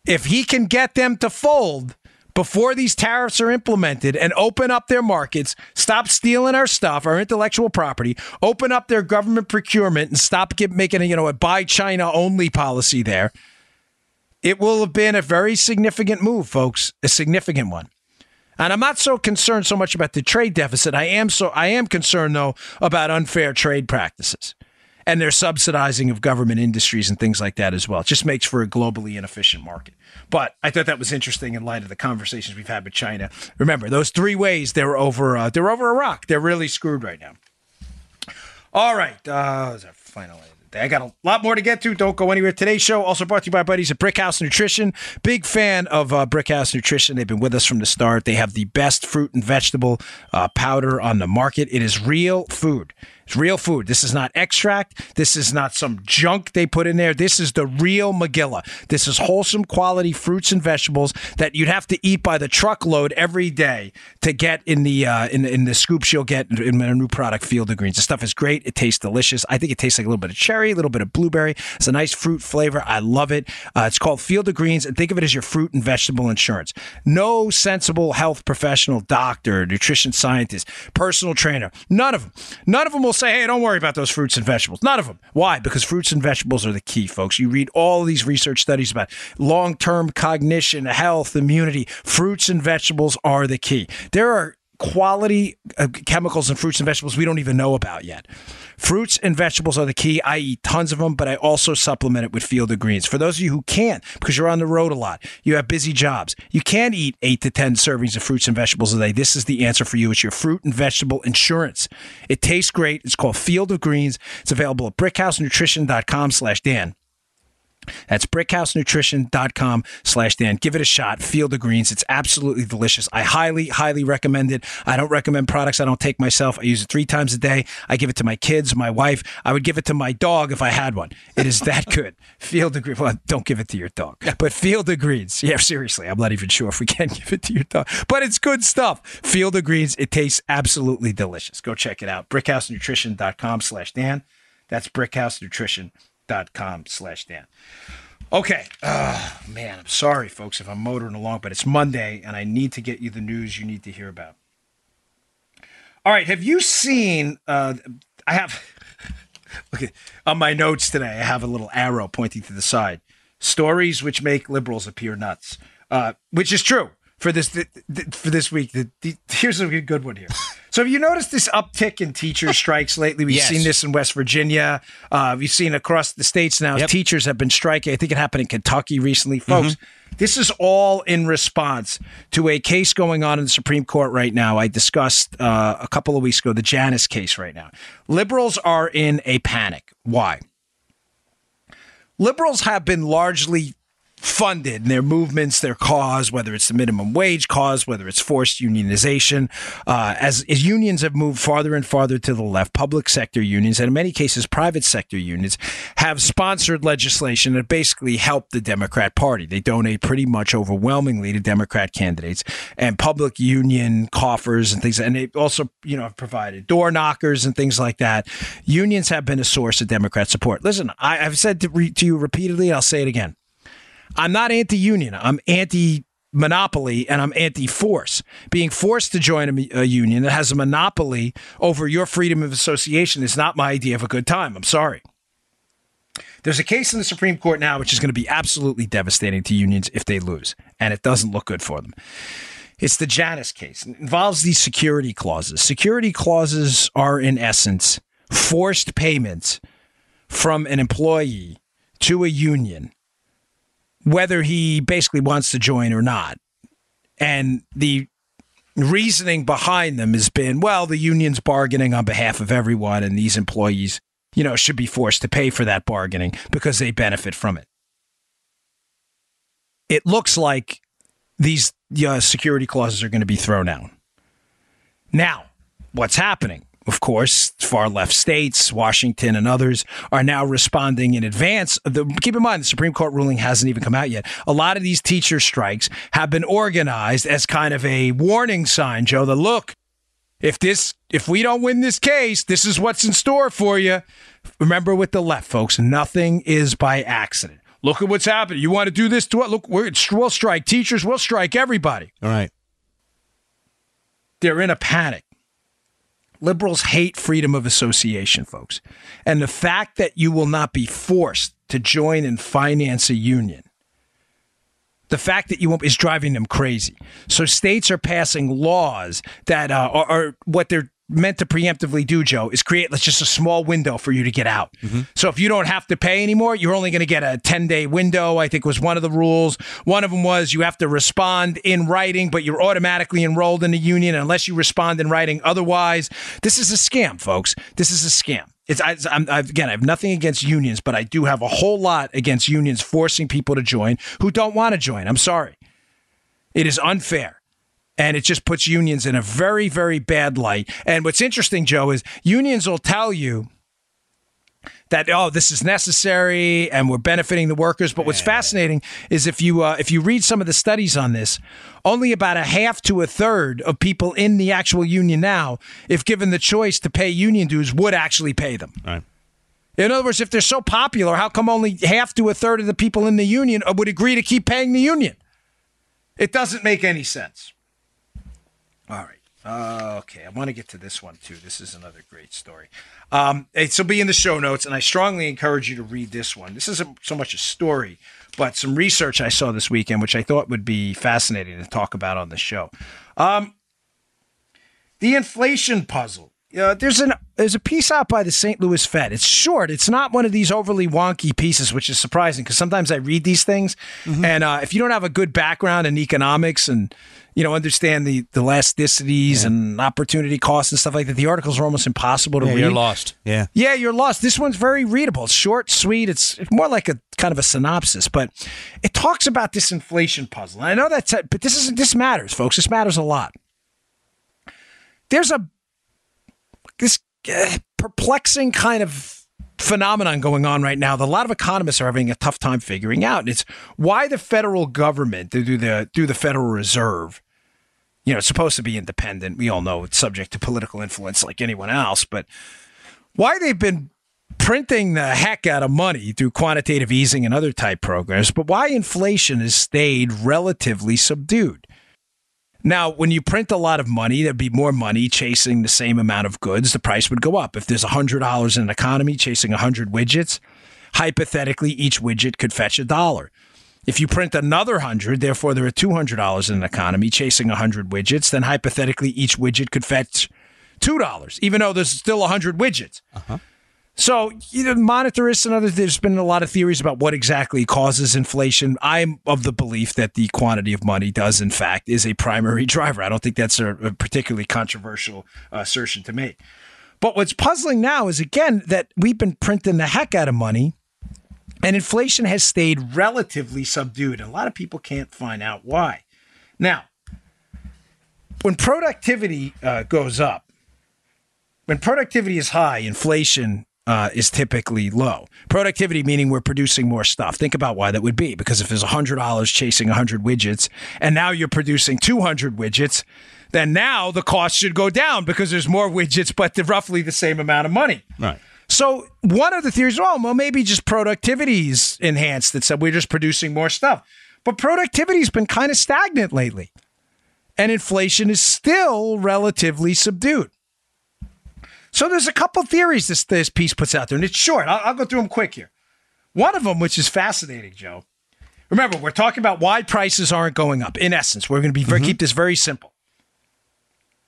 if he can get them to fold before these tariffs are implemented and open up their markets, stop stealing our stuff, our intellectual property, open up their government procurement, and stop get, making a you know a buy China only policy there. It will have been a very significant move, folks, a significant one. And I'm not so concerned so much about the trade deficit. I am so I am concerned though about unfair trade practices and their subsidizing of government industries and things like that as well. It just makes for a globally inefficient market. But I thought that was interesting in light of the conversations we've had with China. Remember, those three ways they're over uh, they're over Iraq. They're really screwed right now. All right, uh, that final? I got a lot more to get to. Don't go anywhere. Today's show also brought to you by buddies at Brickhouse Nutrition. Big fan of uh, Brickhouse Nutrition. They've been with us from the start. They have the best fruit and vegetable uh, powder on the market. It is real food. It's real food. This is not extract. This is not some junk they put in there. This is the real Magilla. This is wholesome quality fruits and vegetables that you'd have to eat by the truckload every day to get in the uh, in, in the scoops you'll get in a new product, Field of Greens. The stuff is great. It tastes delicious. I think it tastes like a little bit of cherry, a little bit of blueberry. It's a nice fruit flavor. I love it. Uh, it's called Field of Greens, and think of it as your fruit and vegetable insurance. No sensible health professional, doctor, nutrition scientist, personal trainer, none of them, none of them will say, "Hey, don't worry about those fruits and vegetables." None of them. Why? Because fruits and vegetables are the key, folks. You read all these research studies about long-term cognition, health, immunity. Fruits and vegetables are the key. There are quality uh, chemicals in fruits and vegetables we don't even know about yet. Fruits and vegetables are the key. I eat tons of them, but I also supplement it with Field of Greens. For those of you who can't, because you're on the road a lot, you have busy jobs, you can't eat eight to 10 servings of fruits and vegetables a day. This is the answer for you. It's your fruit and vegetable insurance. It tastes great. It's called Field of Greens. It's available at brickhousenutrition.com slash Dan. That's brickhousenutrition.com slash Dan. Give it a shot. Field of Greens. It's absolutely delicious. I highly, highly recommend it. I don't recommend products I don't take myself. I use it three times a day. I give it to my kids, my wife. I would give it to my dog if I had one. It is that good. Field of Greens. Well, don't give it to your dog, but Field of Greens. Yeah, seriously. I'm not even sure if we can give it to your dog, but it's good stuff. Field of Greens. It tastes absolutely delicious. Go check it out. brickhousenutrition.com slash Dan. That's brickhousenutrition.com dot com slash Dan. Okay. Oh, man, I'm sorry, folks, if I'm motoring along, but it's Monday and I need to get you the news you need to hear about. All right. Have you seen? Uh, I have. Okay, on my notes today, I have a little arrow pointing to the side. Stories which make liberals appear nuts, uh, which is true for this for this week. The, the, here's a good one here. So have you noticed this uptick in teacher strikes lately? We've yes. seen this in West Virginia. Uh, we've seen across the states now. Yep. Teachers have been striking. I think it happened in Kentucky recently, folks. Mm-hmm. This is all in response to a case going on in the Supreme Court right now. I discussed uh, a couple of weeks ago the Janus case right now. Liberals are in a panic. Why? Liberals have been largely funded their movements, their cause, whether it's the minimum wage cause, whether it's forced unionization. Uh, as, as unions have moved farther and farther to the left, public sector unions, and in many cases, private sector unions, have sponsored legislation that basically help the Democrat Party. They donate pretty much overwhelmingly to Democrat candidates and public union coffers and things. And they also, you know, have provided door knockers and things like that. Unions have been a source of Democrat support. Listen, I, have said to, re, to you repeatedly, I'll say it again. I'm not anti union. I'm anti monopoly and I'm anti force. Being forced to join a, a, union that has a monopoly over your freedom of association is not my idea of a good time. I'm sorry. There's a case in the Supreme Court now which is going to be absolutely devastating to unions if they lose, and it doesn't look good for them. It's the Janus case. It involves these security clauses. Security clauses are, in essence, forced payments from an employee to a union whether he basically wants to join or not. And the reasoning behind them has been, well, the union's bargaining on behalf of everyone, and these employees, you know, should be forced to pay for that bargaining because they benefit from it. It looks like these uh, security clauses are going to be thrown out. Now, what's happening? Of course, far left states, Washington and others are now responding in advance. The, keep in mind, the Supreme Court ruling hasn't even come out yet. A lot of these teacher strikes have been organized as kind of a warning sign, Joe, that look, if this if we don't win this case, this is what's in store for you. Remember with the left, folks, nothing is by accident. Look at what's happening. You want to do this to what? Look, we'll strike teachers, we'll strike everybody. All right. They're in a panic. Liberals hate freedom of association, folks. And the fact that you will not be forced to join and finance a union, the fact that you won't is driving them crazy. So states are passing laws that uh, are, are what they're meant to preemptively do, Joe, is create let's just a small window for you to get out. Mm-hmm. So if you don't have to pay anymore, you're only going to get a 10 day window, I think was one of the rules. One of them was you have to respond in writing, but you're automatically enrolled in the union unless you respond in writing. Otherwise, this is a scam, folks. This is a scam. It's I, am again, I have nothing against unions, but I do have a whole lot against unions forcing people to join who don't want to join. I'm sorry. It is unfair and it just puts unions in a very, very bad light. And what's interesting, Joe, is unions will tell you that oh this is necessary and we're benefiting the workers. But what's fascinating is if you uh, if you read some of the studies on this only about a half to a third of people in the actual union now if given the choice to pay union dues would actually pay them. Right. in other words if they're so popular how come only half to a third of the people in the union would agree to keep paying the union? It doesn't make any sense all right. Uh, okay, I want to get to this one too. This is another great story. Um, it will be in the show notes, and I strongly encourage you to read this one. This isn't so much a story, but some research I saw this weekend, which I thought would be fascinating to talk about on the show. Um, The inflation puzzle. Uh, there's an there's a piece out by the St. Louis Fed. It's short. It's not one of these overly wonky pieces, which is surprising because sometimes I read these things, and uh, if you don't have a good background in economics and you know understand the the elasticities and opportunity costs and stuff like that, the articles are almost impossible to Yeah, read. you're lost. Yeah. Yeah, you're lost. This one's very readable. It's short, sweet. It's more like a kind of a synopsis, but it talks about this inflation puzzle. And I know that's, but this is this matters, folks. This matters a lot. There's a this uh, perplexing kind of phenomenon going on right now that a lot of economists are having a tough time figuring out. And it's why the federal government, through the through the Federal Reserve, you know, it's supposed to be independent. We all know it's subject to political influence like anyone else, but why they've been printing the heck out of money through quantitative easing and other type programs, but why inflation has stayed relatively subdued. Now, when you print a lot of money, there'd be more money chasing the same amount of goods. The price would go up. If there's $100 in an economy chasing 100 widgets, hypothetically, each widget could fetch a dollar. If you print another 100, therefore there are $200 in an economy chasing 100 widgets, then hypothetically, each widget could fetch $2, even though there's still 100 widgets. Uh-huh. So, you know, monetarists and others, there's been a lot of theories about what exactly causes inflation. I'm of the belief that the quantity of money does, in fact, is a primary driver. I don't think that's a, a particularly controversial uh, assertion to make. But what's puzzling now is, again, that we've been printing the heck out of money and inflation has stayed relatively subdued. A lot of people can't find out why. Now, when productivity uh, goes up, when productivity is high, inflation uh, is typically low. Productivity meaning we're producing more stuff. Think about why that would be. Because if there's $100 chasing 100 widgets and now you're producing 200 widgets, then now the cost should go down because there's more widgets, but they're roughly the same amount of money. Right. So one of the theories, oh, well, maybe just productivity is enhanced. That said, we're just producing more stuff. But productivity's been kind of stagnant lately. And inflation is still relatively subdued. So there's a couple theories this this piece puts out there, and it's short. I'll, I'll go through them quick here. One of them, which is fascinating, Joe. Remember, we're talking about why prices aren't going up. In essence, we're going to be very, mm-hmm. keep this very simple.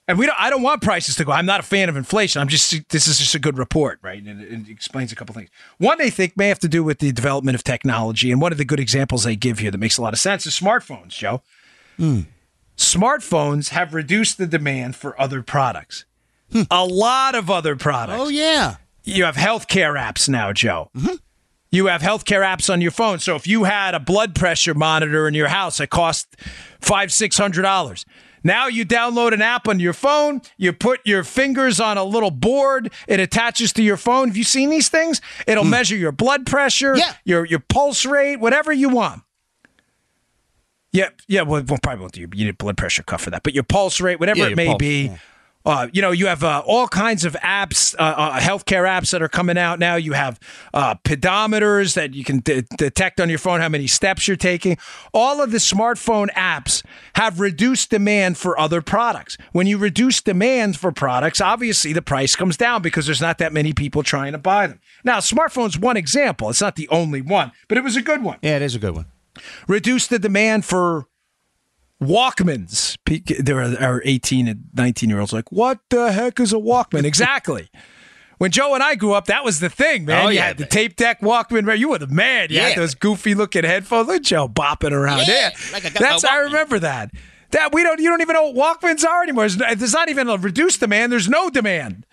And we don't. I don't want prices to go. I'm not a fan of inflation. I'm just. This is just a good report, right? And it, it explains a couple things. One they think may have to do with the development of technology, and one of the good examples they give here that makes a lot of sense is smartphones, Joe. Hmm. Smartphones have reduced the demand for other products. A lot of other products. Oh yeah. You have healthcare apps now, Joe. Mm-hmm. You have healthcare apps on your phone. So if you had a blood pressure monitor in your house that cost five, six hundred dollars. Now you download an app on your phone, you put your fingers on a little board, it attaches to your phone. Have you seen these things? It'll hmm. measure your blood pressure, Yeah. your your pulse rate, whatever you want. Yeah, yeah. Well, well probably won't do. You need a blood pressure cuff for that, but your pulse rate, whatever Yeah, it may pulse, be. yeah. Uh, you know, you have uh, all kinds of apps, uh, uh, healthcare apps that are coming out now. You have uh, pedometers that you can de- detect on your phone how many steps you're taking. All of the smartphone apps have reduced demand for other products. When you reduce demand for products, obviously the price comes down because there's not that many people trying to buy them. Now, smartphone's one example. It's not the only one, but it was a good one Yeah, it is a good one. reduce the demand for Walkmans. There are, are 18 and 19 year olds like, what the heck is a Walkman? Exactly. When Joe and I grew up, that was the thing, man. Oh, you yeah. had the tape deck Walkman. man. You were the man. You Yeah. had those goofy looking headphones. Look at Joe bopping around. Yeah, Yeah, like a- that's I remember that. That we don't. You don't even know what Walkmans are anymore. There's not even a reduced demand. There's no demand.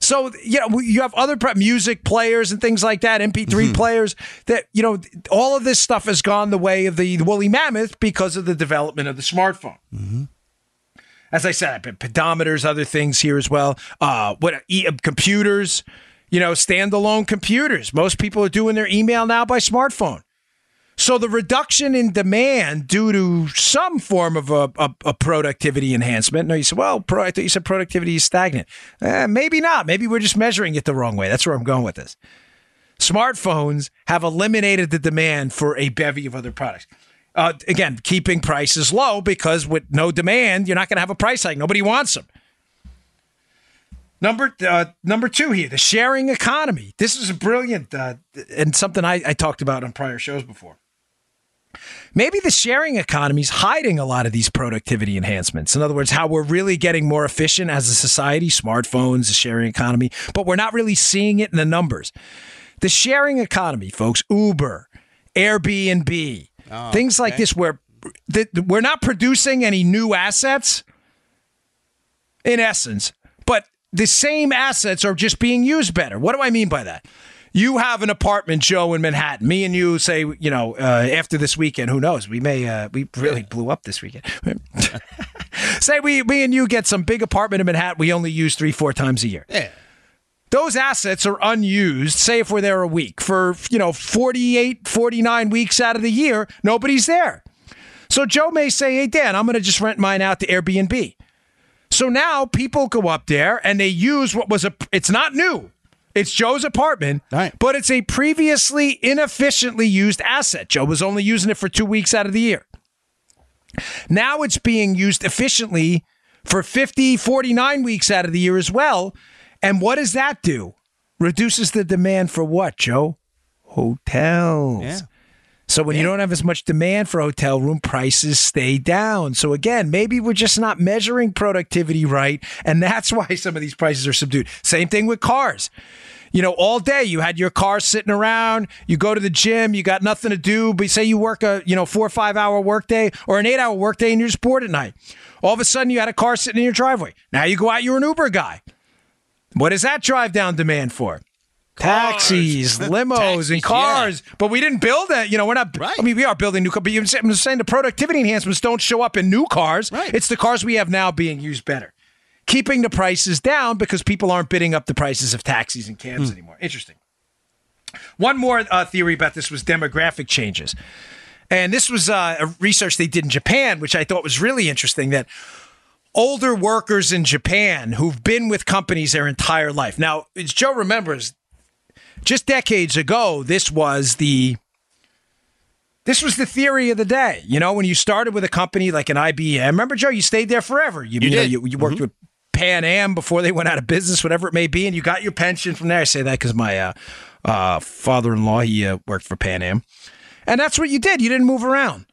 So you know you have other pre- music players and things like that, MP3 Mm-hmm. players. That you know all of this stuff has gone the way of the woolly mammoth because of the development of the smartphone. Mm-hmm. As I said, pedometers, other things here as well. Uh, what e- computers, you know, standalone computers. Most people are doing their email now by smartphone. So the reduction in demand due to some form of a, a, a productivity enhancement. No, you said, well, pro, I thought you said productivity is stagnant. Eh, maybe not. Maybe we're just measuring it the wrong way. That's where I'm going with this. Smartphones have eliminated the demand for a bevy of other products. Uh, again, keeping prices low because with no demand, you're not going to have a price hike. Nobody wants them. Number uh, number two here, the sharing economy. This is brilliant uh, and something I, I talked about on prior shows before. Maybe the sharing economy is hiding a lot of these productivity enhancements. In other words, how we're really getting more efficient as a society, smartphones, the sharing economy, but we're not really seeing it in the numbers. The sharing economy, folks, Uber, Airbnb, oh, things like okay. this, where we're not producing any new assets in essence, but the same assets are just being used better. What do I mean by that? You have an apartment, Joe, in Manhattan. Me and you say, you know, uh, after this weekend, who knows? We may, uh, we really blew up this weekend. say we, me and you get some big apartment in Manhattan. We only use three, four times a year. Yeah. Those assets are unused, say if we're there a week. For, you know, 48, 49 weeks out of the year, nobody's there. So Joe may say, hey, Dan, I'm going to just rent mine out to Airbnb. So now people go up there and they use what was a, it's not new. It's Joe's apartment, right. but it's a previously inefficiently used asset. Joe was only using it for two weeks out of the year. Now it's being used efficiently for 50, 49 weeks out of the year as well. And what does that do? Reduces the demand for what, Joe? Hotels. Yeah. So when yeah. you don't have as much demand for hotel room, prices stay down. So again, maybe we're just not measuring productivity right, and that's why some of these prices are subdued. Same thing with cars. You know, all day you had your car sitting around. You go to the gym, you got nothing to do. But say you work a you know four or five hour workday or an eight hour workday, and you're just bored at night. All of a sudden, you had a car sitting in your driveway. Now you go out, you're an Uber guy. What does that drive down demand for? taxis, limos, taxis, and cars. Yeah. But we didn't build that. You know, we're not. Right. I mean, we are building new cars. But I'm saying the productivity enhancements don't show up in new cars. Right. It's the cars we have now being used better, keeping the prices down because people aren't bidding up the prices of taxis and cabs mm. anymore. Interesting. One more uh, theory about this was demographic changes. And this was uh, a research they did in Japan, which I thought was really interesting that older workers in Japan who've been with companies their entire life. Now, as Joe remembers, just decades ago, this was the this was the theory of the day. You know, when you started with a company like an IBM, remember Joe, you stayed there forever. You, you, you know, you, you, worked mm-hmm. with Pan Am before they went out of business, whatever it may be, and you got your pension from there. I say that because my uh, uh, father-in-law he uh, worked for Pan Am, and that's what you did. You didn't move around.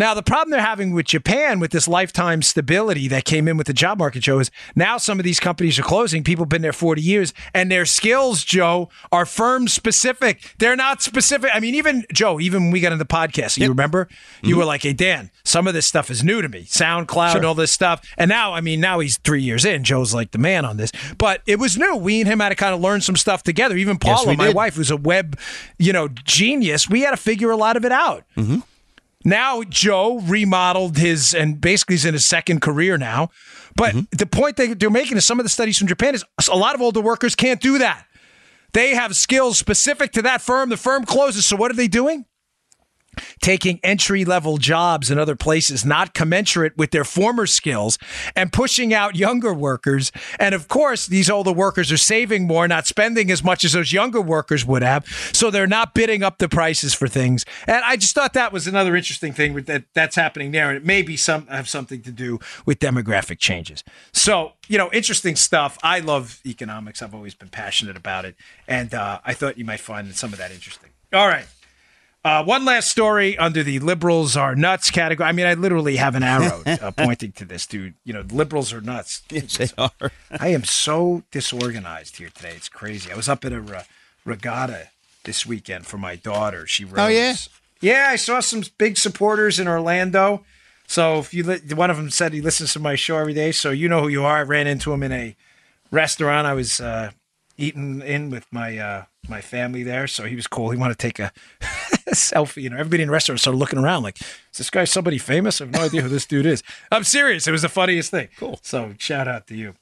Now, the problem they're having with Japan with this lifetime stability that came in with the job market, Joe, is now some of these companies are closing. People have been there 40 years, and their skills, Joe, are firm specific. They're not specific. I mean, even, Joe, even when we got into the podcast, yep. you remember? Mm-hmm. You were like, hey, Dan, some of this stuff is new to me. SoundCloud, sure. all this stuff. And now, I mean, now he's three years in. Joe's like the man on this. But it was new. We and him had to kind of learn some stuff together. Even Paula, yes, my did. wife, who's a web, you know, genius, we had to figure a lot of it out. Mm-hmm. Now Joe remodeled his and basically is in his second career now. But mm-hmm. the point they, they're making is some of the studies from Japan is a lot of older workers can't do that. They have skills specific to that firm. The firm closes. So what are they doing? Taking entry level jobs in other places not commensurate with their former skills and pushing out younger workers. And of course, these older workers are saving more, not spending as much as those younger workers would have. So they're not bidding up the prices for things. And I just thought that was another interesting thing that that's happening there. And it may be some have something to do with demographic changes. So, you know, interesting stuff. I love economics. I've always been passionate about it. And uh, I thought you might find some of that interesting. All right. Uh, one last story under the liberals are nuts category. I mean, I literally have an arrow uh, pointing to this, dude. You know, liberals are nuts. Yes, they are. I am so disorganized here today. It's crazy. I was up at a uh, regatta this weekend for my daughter. She rose. Oh yeah, yeah. I saw some big supporters in Orlando. So if you li- one of them said he listens to my show every day, so you know who you are. I ran into him in a restaurant. I was uh, eating in with my uh, my family there, so he was cool. He wanted to take a selfie. You know, everybody in restaurants restaurant started looking around like, is this guy somebody famous? I have no idea who this dude is. I'm serious. It was the funniest thing. Cool. So shout out to you.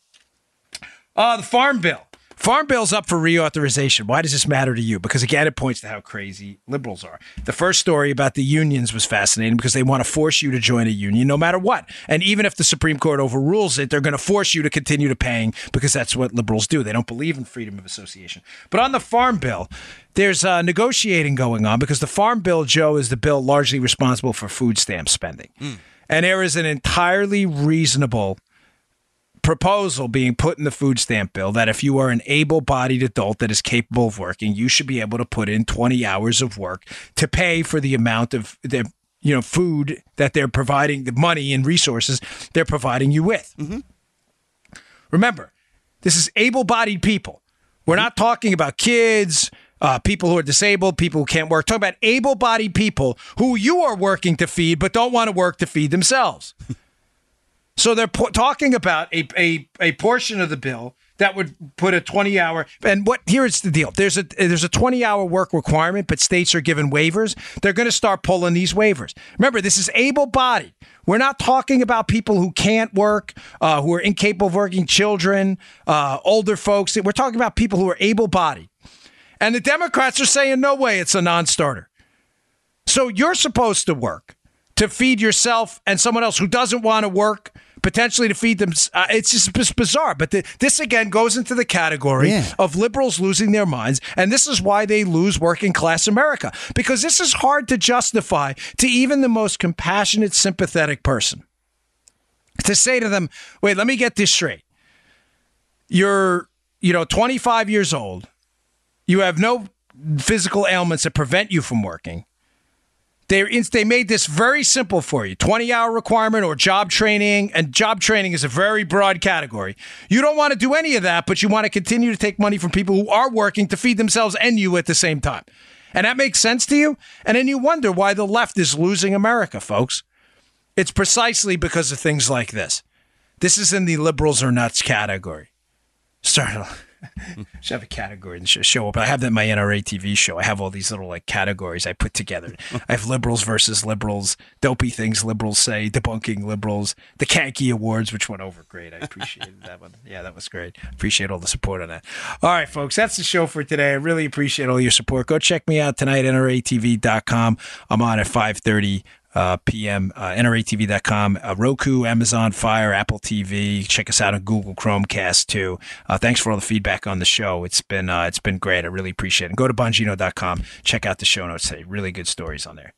Uh, the Farm Bill. Farm Bill's up for reauthorization. Why does this matter to you? Because again, it points to how crazy liberals are. The first story about the unions was fascinating because they want to force you to join a union no matter what. And even if the Supreme Court overrules it, they're going to force you to continue to paying because that's what liberals do. They don't believe in freedom of association. But on the Farm Bill, there's uh, negotiating going on because the Farm Bill, Joe, is the bill largely responsible for food stamp spending. Mm. And there is an entirely reasonable proposal being put in the food stamp bill that if you are an able bodied adult that is capable of working, you should be able to put in 20 hours of work to pay for the amount of the you know food that they're providing, the money and resources they're providing you with. Remember, this is able bodied people. We're not talking about kids, uh, people who are disabled, people who can't work. Talking about able bodied people who you are working to feed but don't want to work to feed themselves. So they're po- talking about a, a, a portion of the bill that would put a 20 hour and what here's the deal. There's a there's a 20 hour work requirement but states are given waivers. They're going to start pulling these waivers. Remember this is able bodied we're not talking about people who can't work uh, who are incapable of working children uh, older folks. We're talking about people who are able bodied and the democrats are saying no way it's a non-starter. So you're supposed to work to feed yourself and someone else who doesn't want to work, potentially to feed them. Uh, it's just bizarre. But the, this again goes into the category Yeah. of liberals losing their minds. And this is why they lose working class America because this is hard to justify to even the most compassionate, sympathetic person. To say to them, wait, let me get this straight. You're, you know, 25 years old. You have no physical ailments that prevent you from working. They they made this very simple for you: twenty hour requirement or job training, and job training is a very broad category. You don't want to do any of that, but you want to continue to take money from people who are working to feed themselves and you at the same time, and that makes sense to you. And then you wonder why the left is losing America, folks. It's precisely because of things like this. This is in the liberals are nuts category. Start. Should have a category and sh- show up. I have that in my NRA TV show. I have all these little like categories I put together. I have liberals versus liberals, dopey things liberals say, debunking liberals, the Kanky Awards, which went over great. I appreciated that one. Yeah, that was great. Appreciate all the support on that. All right, folks, that's the show for today. I really appreciate all your support. Go check me out tonight, at NRATV.com. I'm on at 530 uh, p.m. Uh, NRATV.com, uh, Roku, Amazon Fire, Apple TV. Check us out on Google Chromecast too. Uh, thanks for all the feedback on the show. It's been uh, it's been great. I really appreciate it. And go to Bongino.com. Check out the show notes today. Really good stories on there.